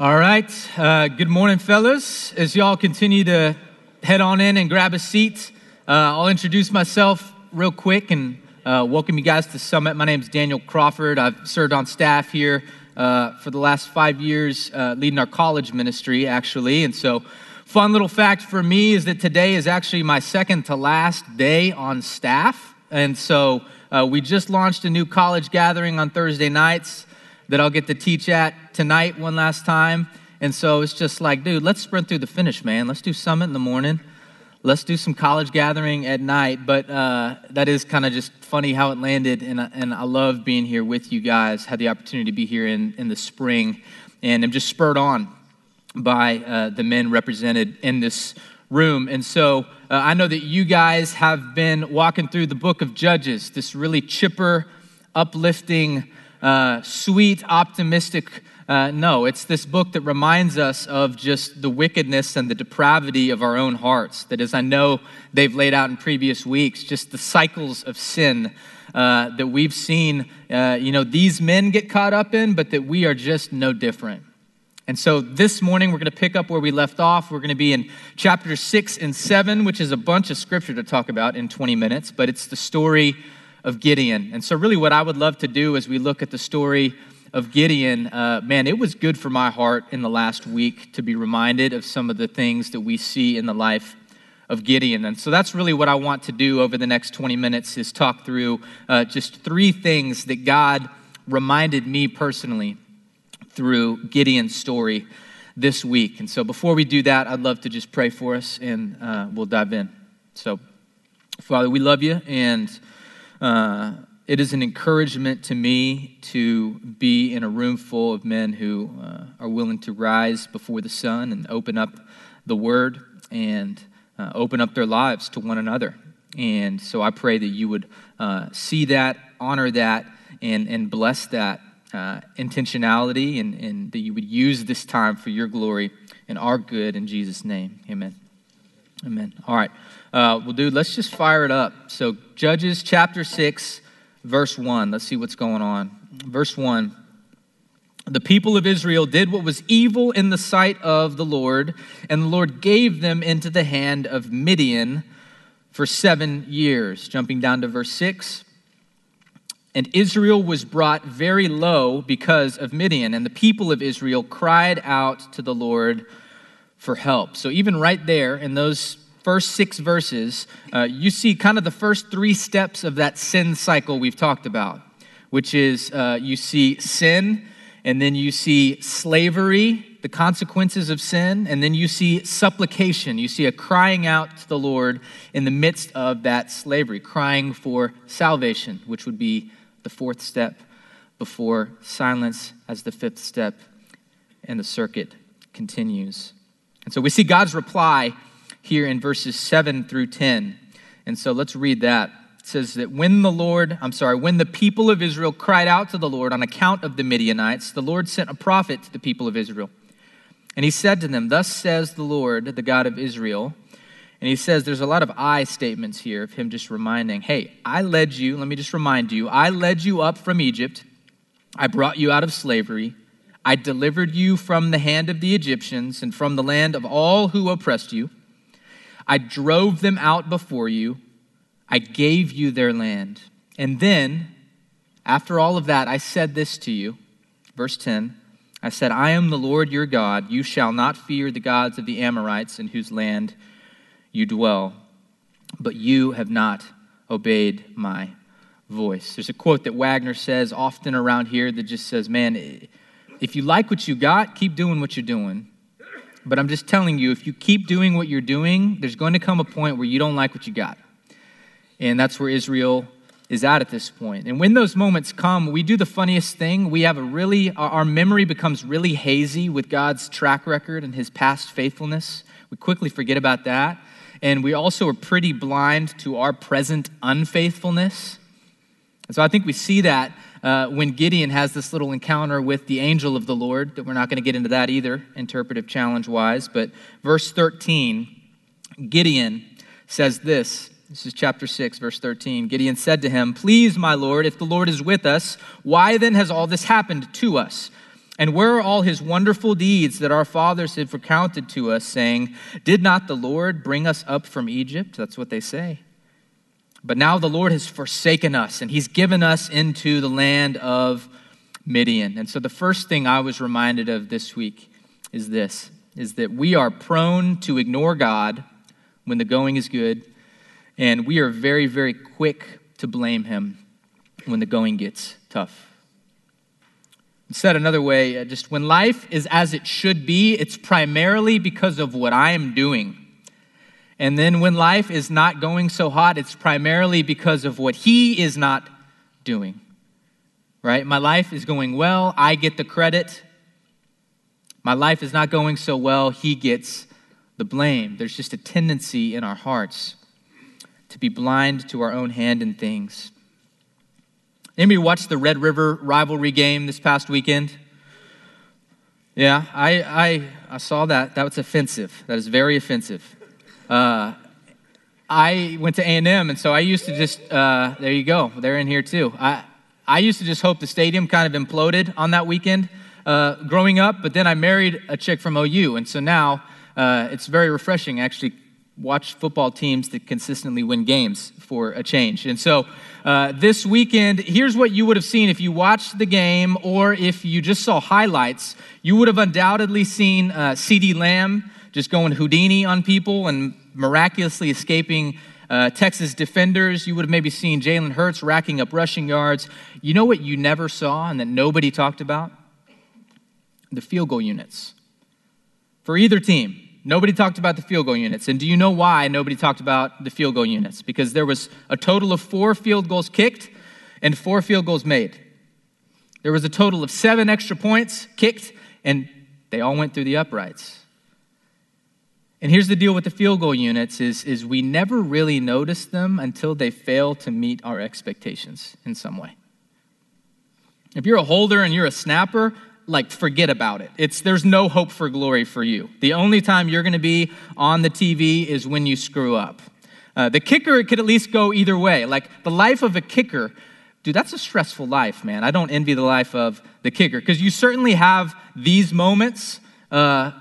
All right. Uh, good morning, fellas. As y'all continue to head on in and grab a seat, uh, I'll introduce myself real quick and uh, welcome you guys to Summit. My name is Daniel Crawford. I've served on staff here uh, for the last five years, uh, leading our college ministry, actually. And so, fun little fact for me is that today is actually my second to last day on staff. And so, uh, we just launched a new college gathering on Thursday nights that I'll get to teach at tonight one last time. And so it's just like, dude, let's sprint through the finish, man. Let's do summit in the morning. Let's do some college gathering at night. But uh, that is kind of just funny how it landed. And, and I love being here with you guys. Had the opportunity to be here in, in the spring. And I'm just spurred on by uh, the men represented in this room. And so uh, I know that you guys have been walking through the book of Judges, this really chipper, uplifting, uh, sweet, optimistic. Uh, no, it's this book that reminds us of just the wickedness and the depravity of our own hearts. That, as I know they've laid out in previous weeks, just the cycles of sin uh, that we've seen, uh, you know, these men get caught up in, but that we are just no different. And so this morning we're going to pick up where we left off. We're going to be in chapter six and seven, which is a bunch of scripture to talk about in 20 minutes, but it's the story of Gideon. And so, really, what I would love to do as we look at the story of Gideon, uh, man, it was good for my heart in the last week to be reminded of some of the things that we see in the life of Gideon. And so that's really what I want to do over the next 20 minutes is talk through uh, just three things that God reminded me personally through Gideon's story this week. And so before we do that, I'd love to just pray for us and uh, we'll dive in. So, Father, we love you and uh, it is an encouragement to me to be in a room full of men who uh, are willing to rise before the sun and open up the word and uh, open up their lives to one another. And so I pray that you would uh, see that, honor that, and, and bless that uh, intentionality, and, and that you would use this time for your glory and our good in Jesus' name. Amen. Amen. All right. Uh, well, dude, let's just fire it up. So, Judges chapter 6, verse 1. Let's see what's going on. Verse 1 The people of Israel did what was evil in the sight of the Lord, and the Lord gave them into the hand of Midian for seven years. Jumping down to verse 6. And Israel was brought very low because of Midian, and the people of Israel cried out to the Lord for help. So, even right there in those first six verses, uh, you see kind of the first three steps of that sin cycle we've talked about, which is uh, you see sin, and then you see slavery, the consequences of sin, and then you see supplication. You see a crying out to the Lord in the midst of that slavery, crying for salvation, which would be the fourth step before silence as the fifth step, and the circuit continues. And so we see God's reply here in verses 7 through 10. And so let's read that. It says that when the Lord, I'm sorry, when the people of Israel cried out to the Lord on account of the Midianites, the Lord sent a prophet to the people of Israel. And he said to them, Thus says the Lord, the God of Israel. And he says there's a lot of I statements here of him just reminding, Hey, I led you, let me just remind you, I led you up from Egypt. I brought you out of slavery. I delivered you from the hand of the Egyptians and from the land of all who oppressed you. I drove them out before you. I gave you their land. And then, after all of that, I said this to you. Verse 10 I said, I am the Lord your God. You shall not fear the gods of the Amorites in whose land you dwell. But you have not obeyed my voice. There's a quote that Wagner says often around here that just says, Man, if you like what you got, keep doing what you're doing. But I'm just telling you, if you keep doing what you're doing, there's going to come a point where you don't like what you got. And that's where Israel is at at this point. And when those moments come, we do the funniest thing. We have a really, our memory becomes really hazy with God's track record and his past faithfulness. We quickly forget about that. And we also are pretty blind to our present unfaithfulness. And so I think we see that uh, when Gideon has this little encounter with the angel of the Lord, that we're not going to get into that either, interpretive challenge wise. But verse 13, Gideon says this. This is chapter 6, verse 13. Gideon said to him, Please, my Lord, if the Lord is with us, why then has all this happened to us? And where are all his wonderful deeds that our fathers have recounted to us, saying, Did not the Lord bring us up from Egypt? That's what they say. But now the Lord has forsaken us, and he's given us into the land of Midian. And so the first thing I was reminded of this week is this is that we are prone to ignore God when the going is good, and we are very, very quick to blame him when the going gets tough. Said another way, uh, just when life is as it should be, it's primarily because of what I am doing. And then when life is not going so hot, it's primarily because of what He is not doing. Right? My life is going well, I get the credit. My life is not going so well, He gets the blame. There's just a tendency in our hearts to be blind to our own hand in things. Anybody watch the Red River rivalry game this past weekend? Yeah, I, I, I saw that. That was offensive. That is very offensive. Uh, I went to A&M, and so I used to just, uh, there you go, they're in here too. I, I used to just hope the stadium kind of imploded on that weekend uh, growing up, but then I married a chick from OU, and so now uh, it's very refreshing actually watch football teams that consistently win games for a change. And so uh, this weekend, here's what you would have seen if you watched the game or if you just saw highlights. You would have undoubtedly seen uh, CeeDee Lamb just going Houdini on people and miraculously escaping uh, Texas defenders. You would have maybe seen Jalen Hurts racking up rushing yards. You know what you never saw and that nobody talked about? The field goal units for either team. Nobody talked about the field goal units. And do you know why nobody talked about the field goal units? Because there was a total of four field goals kicked and four field goals made. There was a total of seven extra points kicked, and they all went through the uprights. And here's the deal with the field goal units is, is we never really notice them until they fail to meet our expectations in some way. If you're a holder and you're a snapper, like forget about it. It's there's no hope for glory for you. The only time you're going to be on the TV is when you screw up. Uh, the kicker it could at least go either way. Like the life of a kicker, dude, that's a stressful life, man. I don't envy the life of the kicker because you certainly have these moments, uh,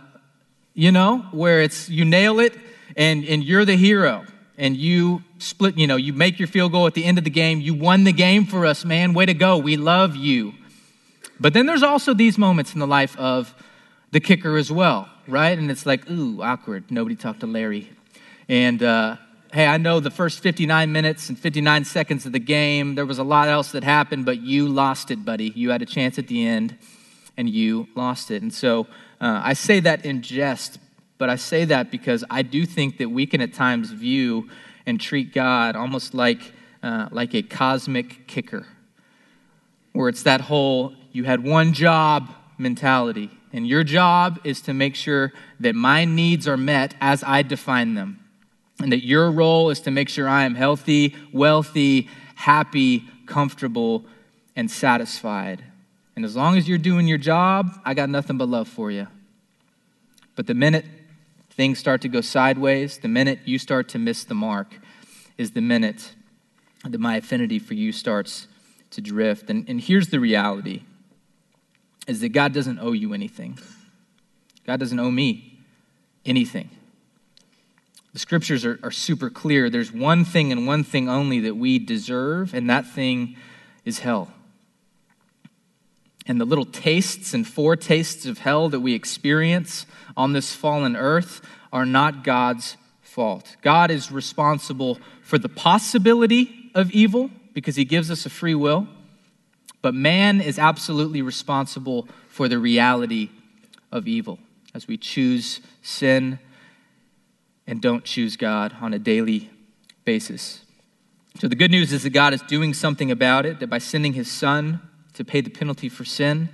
you know, where it's you nail it and and you're the hero and you split, you know, you make your field goal at the end of the game. You won the game for us, man. Way to go. We love you. But then there's also these moments in the life of the kicker as well, right? And it's like, ooh, awkward. Nobody talked to Larry. And uh, hey, I know the first 59 minutes and 59 seconds of the game, there was a lot else that happened, but you lost it, buddy. You had a chance at the end, and you lost it. And so uh, I say that in jest, but I say that because I do think that we can at times view and treat God almost like, uh, like a cosmic kicker, where it's that whole you had one job mentality. And your job is to make sure that my needs are met as I define them. And that your role is to make sure I am healthy, wealthy, happy, comfortable, and satisfied. And as long as you're doing your job, I got nothing but love for you. But the minute things start to go sideways, the minute you start to miss the mark, is the minute that my affinity for you starts to drift. And, and here's the reality is that God doesn't owe you anything. God doesn't owe me anything. The scriptures are, are super clear. There's one thing and one thing only that we deserve, and that thing is hell. And the little tastes and foretastes of hell that we experience on this fallen earth are not God's fault. God is responsible for the possibility of evil because he gives us a free will. But man is absolutely responsible for the reality of evil as we choose sin and don't choose God on a daily basis. So the good news is that God is doing something about it, that by sending his son to pay the penalty for sin,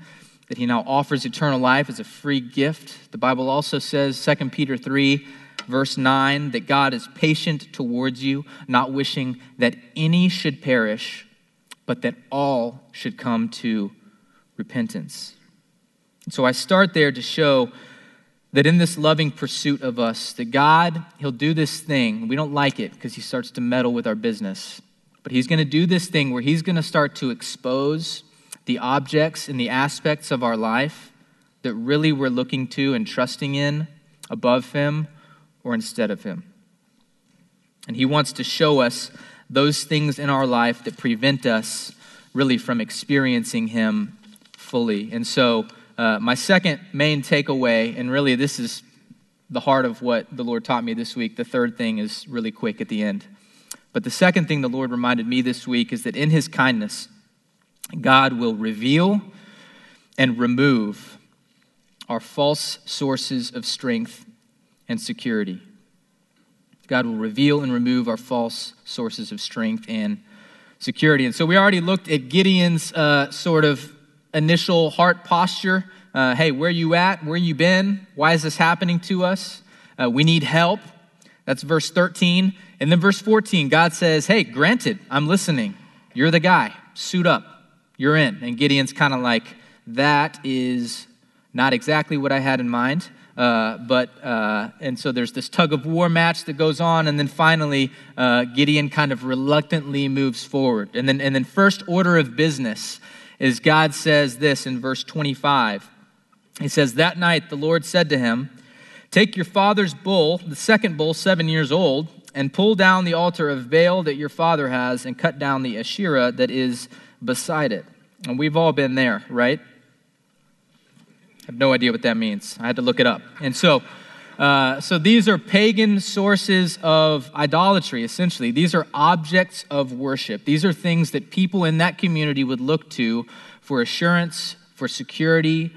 that he now offers eternal life as a free gift. The Bible also says, 2 Peter 3, verse 9, that God is patient towards you, not wishing that any should perish, but that all should come to repentance. So I start there to show that in this loving pursuit of us, that God, He'll do this thing. We don't like it because He starts to meddle with our business. But He's going to do this thing where He's going to start to expose the objects and the aspects of our life that really we're looking to and trusting in above Him or instead of Him. And He wants to show us those things in our life that prevent us really from experiencing Him fully. And so, uh, my second main takeaway, and really this is the heart of what the Lord taught me this week, the third thing is really quick at the end. But the second thing the Lord reminded me this week is that in His kindness, God will reveal and remove our false sources of strength and security. God will reveal and remove our false sources of strength and security. And so we already looked at Gideon's uh, sort of initial heart posture. Uh, hey, where you at? Where you been? Why is this happening to us? Uh, we need help. That's verse 13. And then verse 14, God says, Hey, granted, I'm listening. You're the guy. Suit up. You're in. And Gideon's kind of like, That is not exactly what I had in mind. Uh, but uh, and so there's this tug of war match that goes on, and then finally uh, Gideon kind of reluctantly moves forward. And then and then first order of business is God says this in verse 25. He says, That night the Lord said to him, Take your father's bull, the second bull, seven years old, and pull down the altar of Baal that your father has, and cut down the Asherah that is beside it. And we've all been there, right? I have no idea what that means. I had to look it up. And so, uh, so these are pagan sources of idolatry, essentially. These are objects of worship. These are things that people in that community would look to for assurance, for security,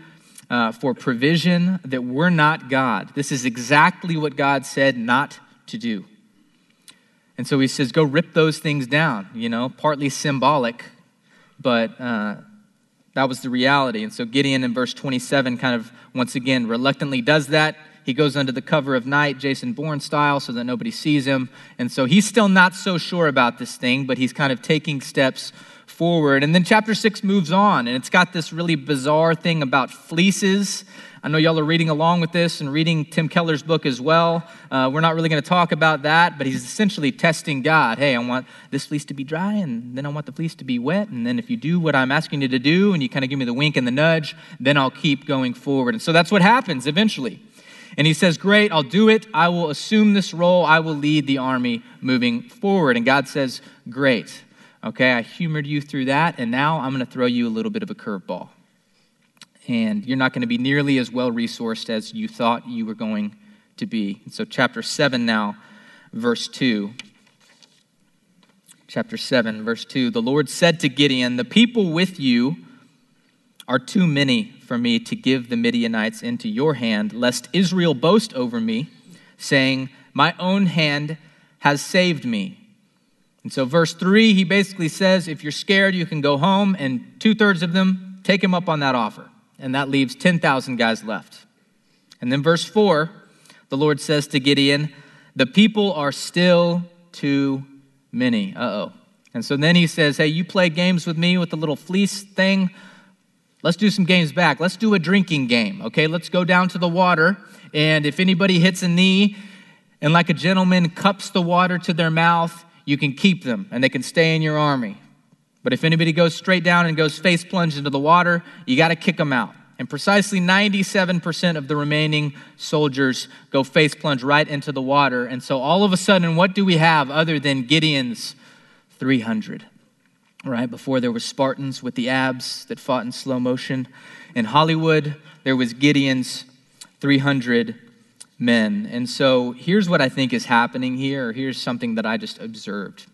uh, for provision that we're not God. This is exactly what God said not to do. And so he says, go rip those things down, you know, partly symbolic, but uh, that was the reality. And so Gideon in verse 27 kind of, once again, reluctantly does that. He goes under the cover of night, Jason Bourne style, so that nobody sees him. And so he's still not so sure about this thing, but he's kind of taking steps forward. And then chapter six moves on, and it's got this really bizarre thing about fleeces. I know y'all are reading along with this and reading Tim Keller's book as well. Uh, we're not really going to talk about that, but he's essentially testing God. Hey, I want this fleece to be dry, and then I want the fleece to be wet. And then if you do what I'm asking you to do, and you kind of give me the wink and the nudge, then I'll keep going forward. And so that's what happens eventually. And he says, Great, I'll do it. I will assume this role. I will lead the army moving forward. And God says, Great. Okay, I humored you through that, and now I'm going to throw you a little bit of a curveball. And you're not going to be nearly as well resourced as you thought you were going to be. So, chapter 7 now, verse 2. Chapter 7, verse 2. The Lord said to Gideon, The people with you are too many for me to give the Midianites into your hand, lest Israel boast over me, saying, My own hand has saved me. And so, verse 3, he basically says, if you're scared, you can go home, and two thirds of them take him up on that offer. And that leaves 10,000 guys left. And then, verse 4, the Lord says to Gideon, The people are still too many. Uh oh. And so then he says, Hey, you play games with me with the little fleece thing. Let's do some games back. Let's do a drinking game, okay? Let's go down to the water. And if anybody hits a knee and, like a gentleman, cups the water to their mouth, you can keep them and they can stay in your army. But if anybody goes straight down and goes face plunged into the water, you got to kick them out. And precisely 97% of the remaining soldiers go face plunge right into the water. And so all of a sudden, what do we have other than Gideon's 300? Right? Before there were Spartans with the abs that fought in slow motion. In Hollywood, there was Gideon's 300 men. And so here's what I think is happening here, here's something that I just observed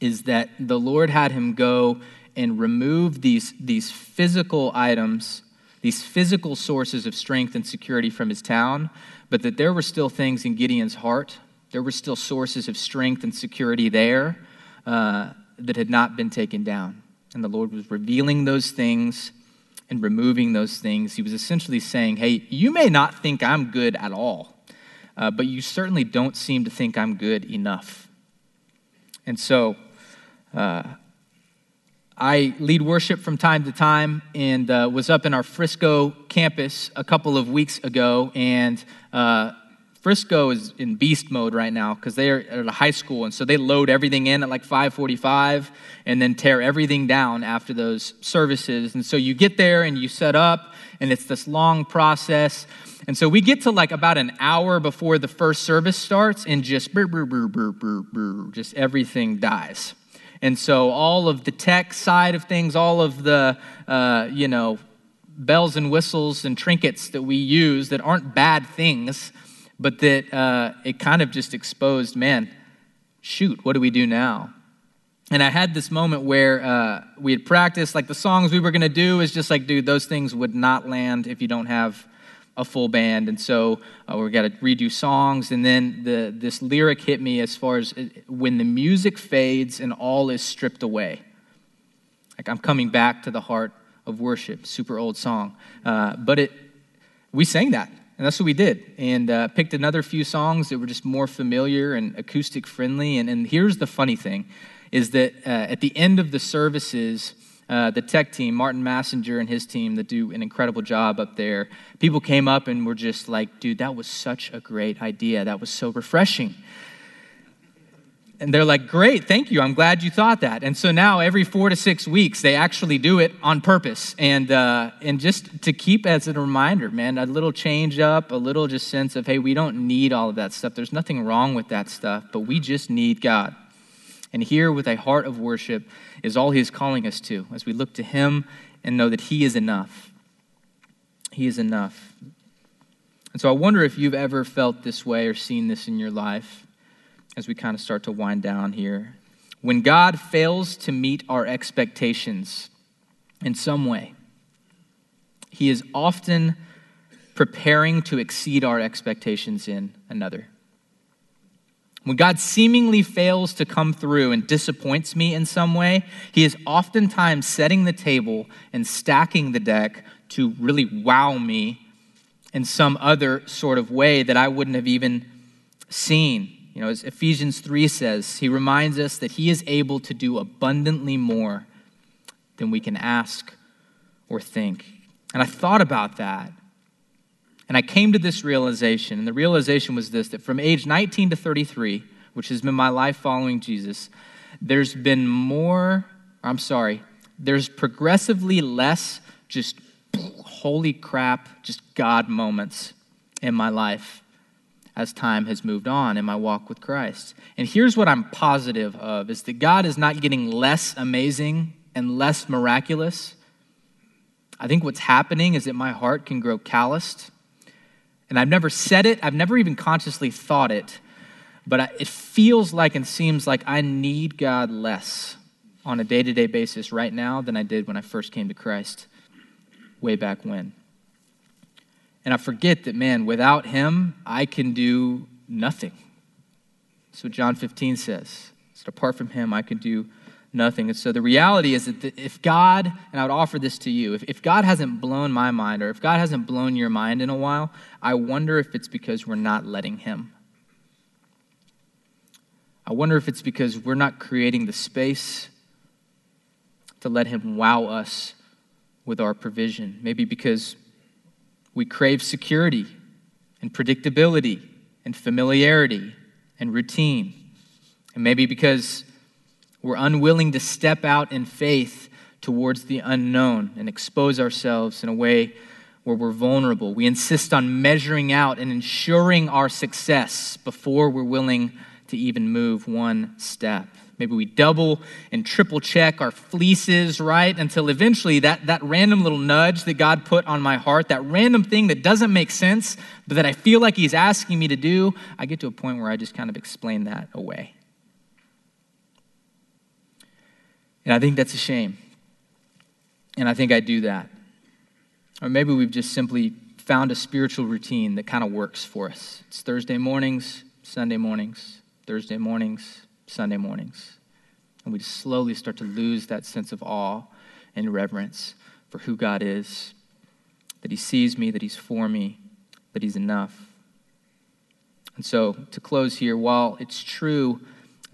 is that the Lord had him go and remove these, these physical items, these physical sources of strength and security from his town, but that there were still things in Gideon's heart. There were still sources of strength and security there uh, that had not been taken down. And the Lord was revealing those things and removing those things, he was essentially saying, Hey, you may not think I'm good at all, uh, but you certainly don't seem to think I'm good enough. And so, uh, I lead worship from time to time and uh, was up in our Frisco campus a couple of weeks ago. And uh, Frisco is in beast mode right now because they're at a high school, and so they load everything in at like 5:45 and then tear everything down after those services. And so you get there and you set up, and it's this long process. And so we get to like about an hour before the first service starts, and just just everything dies. And so all of the tech side of things, all of the uh, you know bells and whistles and trinkets that we use that aren't bad things, but that uh, it kind of just exposed, man, shoot, what do we do now? And I had this moment where uh, we had practiced, like the songs we were going to do is just like, dude, those things would not land if you don't have a full band. And so uh, we got to redo songs. And then the, this lyric hit me as far as uh, when the music fades and all is stripped away. Like I'm coming back to the heart of worship, super old song. Uh, but it, we sang that, and that's what we did. And uh, picked another few songs that were just more familiar and acoustic friendly. And, and here's the funny thing is that uh, at the end of the services, uh, the tech team, Martin Massinger and his team, that do an incredible job up there, people came up and were just like, dude, that was such a great idea. That was so refreshing. And they're like, great, thank you. I'm glad you thought that. And so now every four to six weeks, they actually do it on purpose. And, uh, and just to keep as a reminder, man, a little change up, a little just sense of, hey, we don't need all of that stuff. There's nothing wrong with that stuff, but we just need God. And here, with a heart of worship, is all He is calling us to as we look to Him and know that He is enough. He is enough. And so I wonder if you've ever felt this way or seen this in your life as we kind of start to wind down here. When God fails to meet our expectations in some way, He is often preparing to exceed our expectations in another. When God seemingly fails to come through and disappoints me in some way, He is oftentimes setting the table and stacking the deck to really wow me in some other sort of way that I wouldn't have even seen. You know, as Ephesians 3 says, he reminds us that he is able to do abundantly more than we can ask or think. And I thought about that. And I came to this realization. And the realization was this that from age 19 to 33, which has been my life following Jesus, there's been more, I'm sorry, there's progressively less just holy crap, just God moments in my life as time has moved on in my walk with Christ. And here's what I'm positive of is that God is not getting less amazing and less miraculous. I think what's happening is that my heart can grow calloused. And I've never said it, I've never even consciously thought it, but it feels like and seems like I need God less on a day to day basis right now than I did when I first came to Christ way back when. And I forget that, man, without him, I can do nothing. What John 15 says. So apart from him, I can do nothing. And so the reality is that if God, and I would offer this to you, if, if God hasn't blown my mind or if God hasn't blown your mind in a while, I wonder if it's because we're not letting him. I wonder if it's because we're not creating the space to let him wow us with our provision. Maybe because we crave security and predictability and familiarity and routine. And maybe because we're unwilling to step out in faith towards the unknown and expose ourselves in a way where we're vulnerable. We insist on measuring out and ensuring our success before we're willing to even move one step. Maybe we double and triple check our fleeces, right? Until eventually that, that random little nudge that God put on my heart, that random thing that doesn't make sense, but that I feel like He's asking me to do, I get to a point where I just kind of explain that away. And I think that's a shame. And I think I do that. Or maybe we've just simply found a spiritual routine that kind of works for us. It's Thursday mornings, Sunday mornings, Thursday mornings, Sunday mornings. And we just slowly start to lose that sense of awe and reverence for who God is, that He sees me, that He's for me, that He's enough. And so, to close here, while it's true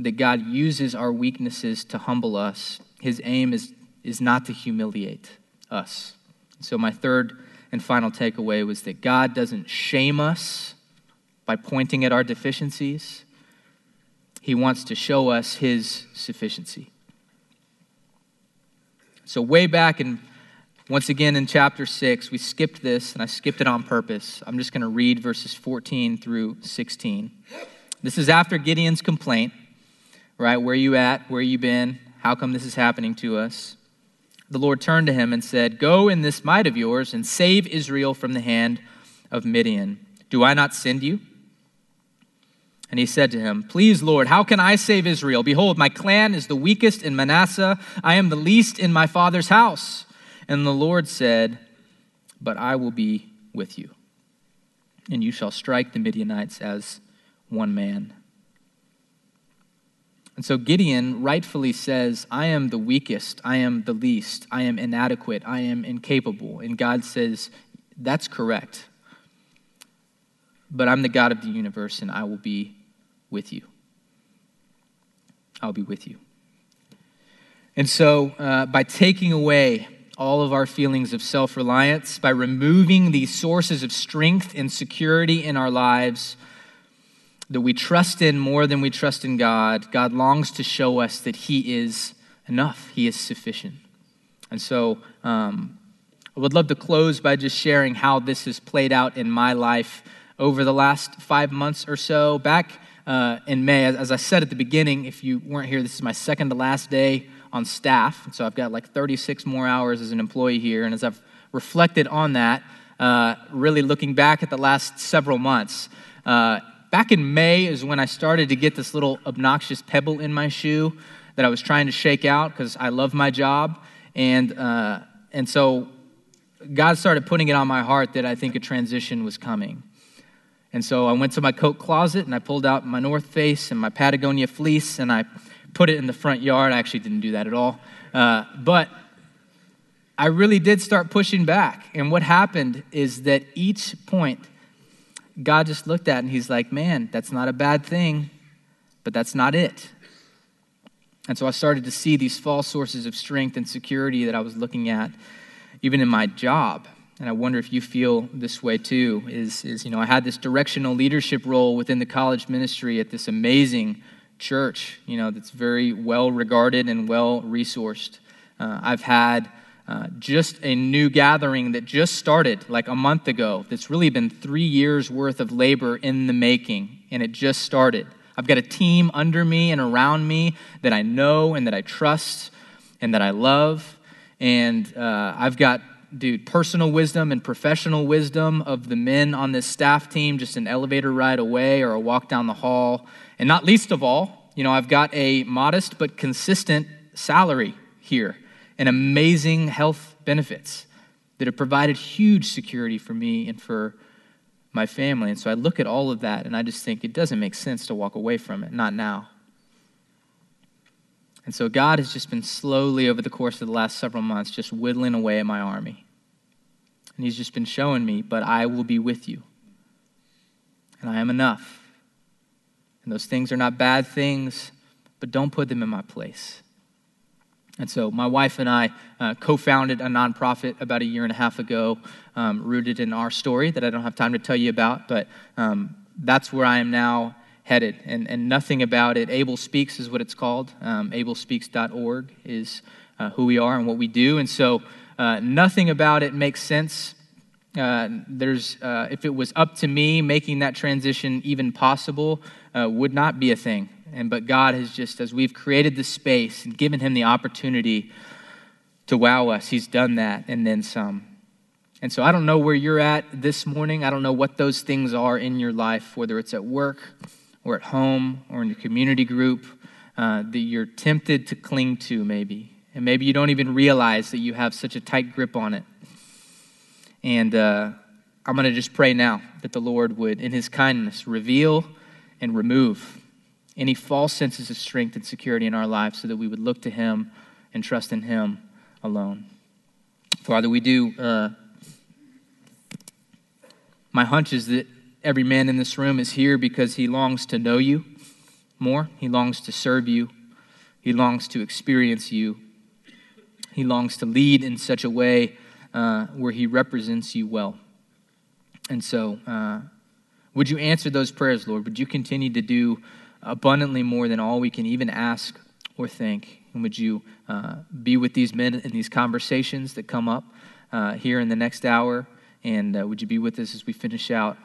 that God uses our weaknesses to humble us, His aim is, is not to humiliate us. So, my third and final takeaway was that God doesn't shame us by pointing at our deficiencies. He wants to show us his sufficiency. So, way back in, once again in chapter 6, we skipped this, and I skipped it on purpose. I'm just going to read verses 14 through 16. This is after Gideon's complaint, right? Where you at? Where you been? How come this is happening to us? The Lord turned to him and said, Go in this might of yours and save Israel from the hand of Midian. Do I not send you? And he said to him, Please, Lord, how can I save Israel? Behold, my clan is the weakest in Manasseh. I am the least in my father's house. And the Lord said, But I will be with you, and you shall strike the Midianites as one man. And so Gideon rightfully says, I am the weakest, I am the least, I am inadequate, I am incapable. And God says, That's correct. But I'm the God of the universe, and I will be with you. I'll be with you. And so, uh, by taking away all of our feelings of self reliance, by removing these sources of strength and security in our lives that we trust in more than we trust in God, God longs to show us that He is enough, He is sufficient. And so, um, I would love to close by just sharing how this has played out in my life over the last five months or so. Back uh, in May. As, I said at the beginning, if you weren't here, this is my second to last day on staff. So I've got like 36 more hours as an employee here. And as I've reflected on that, uh, really looking back at the last several months, uh, back in May is when I started to get this little obnoxious pebble in my shoe that I was trying to shake out because I love my job. And, uh, and so God started putting it on my heart that I think a transition was coming. And so I went to my coat closet and I pulled out my North Face and my Patagonia fleece and I put it in the front yard. I actually didn't do that at all. Uh, but I really did start pushing back. And what happened is that each point, God just looked at and He's like, man, that's not a bad thing, but that's not it. And so I started to see these false sources of strength and security that I was looking at, even in my job and I wonder if you feel this way too, is, is, you know, I had this directional leadership role within the college ministry at this amazing church, you know, that's very well regarded and well resourced. Uh, I've had uh, just a new gathering that just started like a month ago that's really been three years worth of labor in the making, and it just started. I've got a team under me and around me that I know and that I trust and that I love. And uh, I've got dude, personal wisdom and professional wisdom of the men on this staff team, just an elevator ride away or a walk down the hall. And not least of all, you know, I've got a modest but consistent salary here and amazing health benefits that have provided huge security for me and for my family. And so I look at all of that and I just think it doesn't make sense to walk away from it, not now. And so God has just been slowly, over the course of the last several months, just whittling away at my army. And He's just been showing me, but I will be with you. And I am enough. And those things are not bad things, but don't put them in my place. And so, my wife and I uh, co founded a nonprofit about a year and a half ago, um, rooted in our story that I don't have time to tell you about, but um, that's where I am now headed, and, and nothing about it. Able Speaks is what it's called. Um, AbleSpeaks.org is uh, who we are and what we do. And so uh, nothing about it makes sense. Uh, there's, uh, if it was up to me, making that transition even possible uh, would not be a thing. And but God has just, as we've created the space and given Him the opportunity to wow us, He's done that and then some. And so I don't know where you're at this morning. I don't know what those things are in your life, whether it's at work or at home or in your community group uh, that you're tempted to cling to, maybe. And maybe you don't even realize that you have such a tight grip on it. And uh, I'm going to just pray now that the Lord would, in his kindness, reveal and remove any false senses of strength and security in our lives so that we would look to him and trust in him alone. Father, we do. Uh, my hunch is that Every man in this room is here because he longs to know you more, he longs to serve you, he longs to experience you, he longs to lead in such a way uh, where he represents you well. And so uh, Would you answer those prayers, Lord? Would you continue to do abundantly more than all we can even ask or think? And would you uh, be with these men in these conversations that come up uh, here in the next hour? And uh, would you be with us as we finish out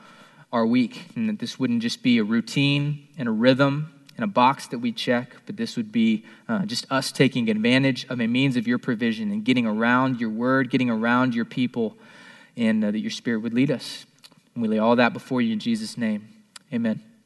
our week? And that this wouldn't just be a routine and a rhythm and a box that we check, but this would be uh, just us taking advantage of a means of your provision and getting around your word, getting around your people, and uh, that your spirit would lead us. And we lay all that before you in Jesus' name. Amen.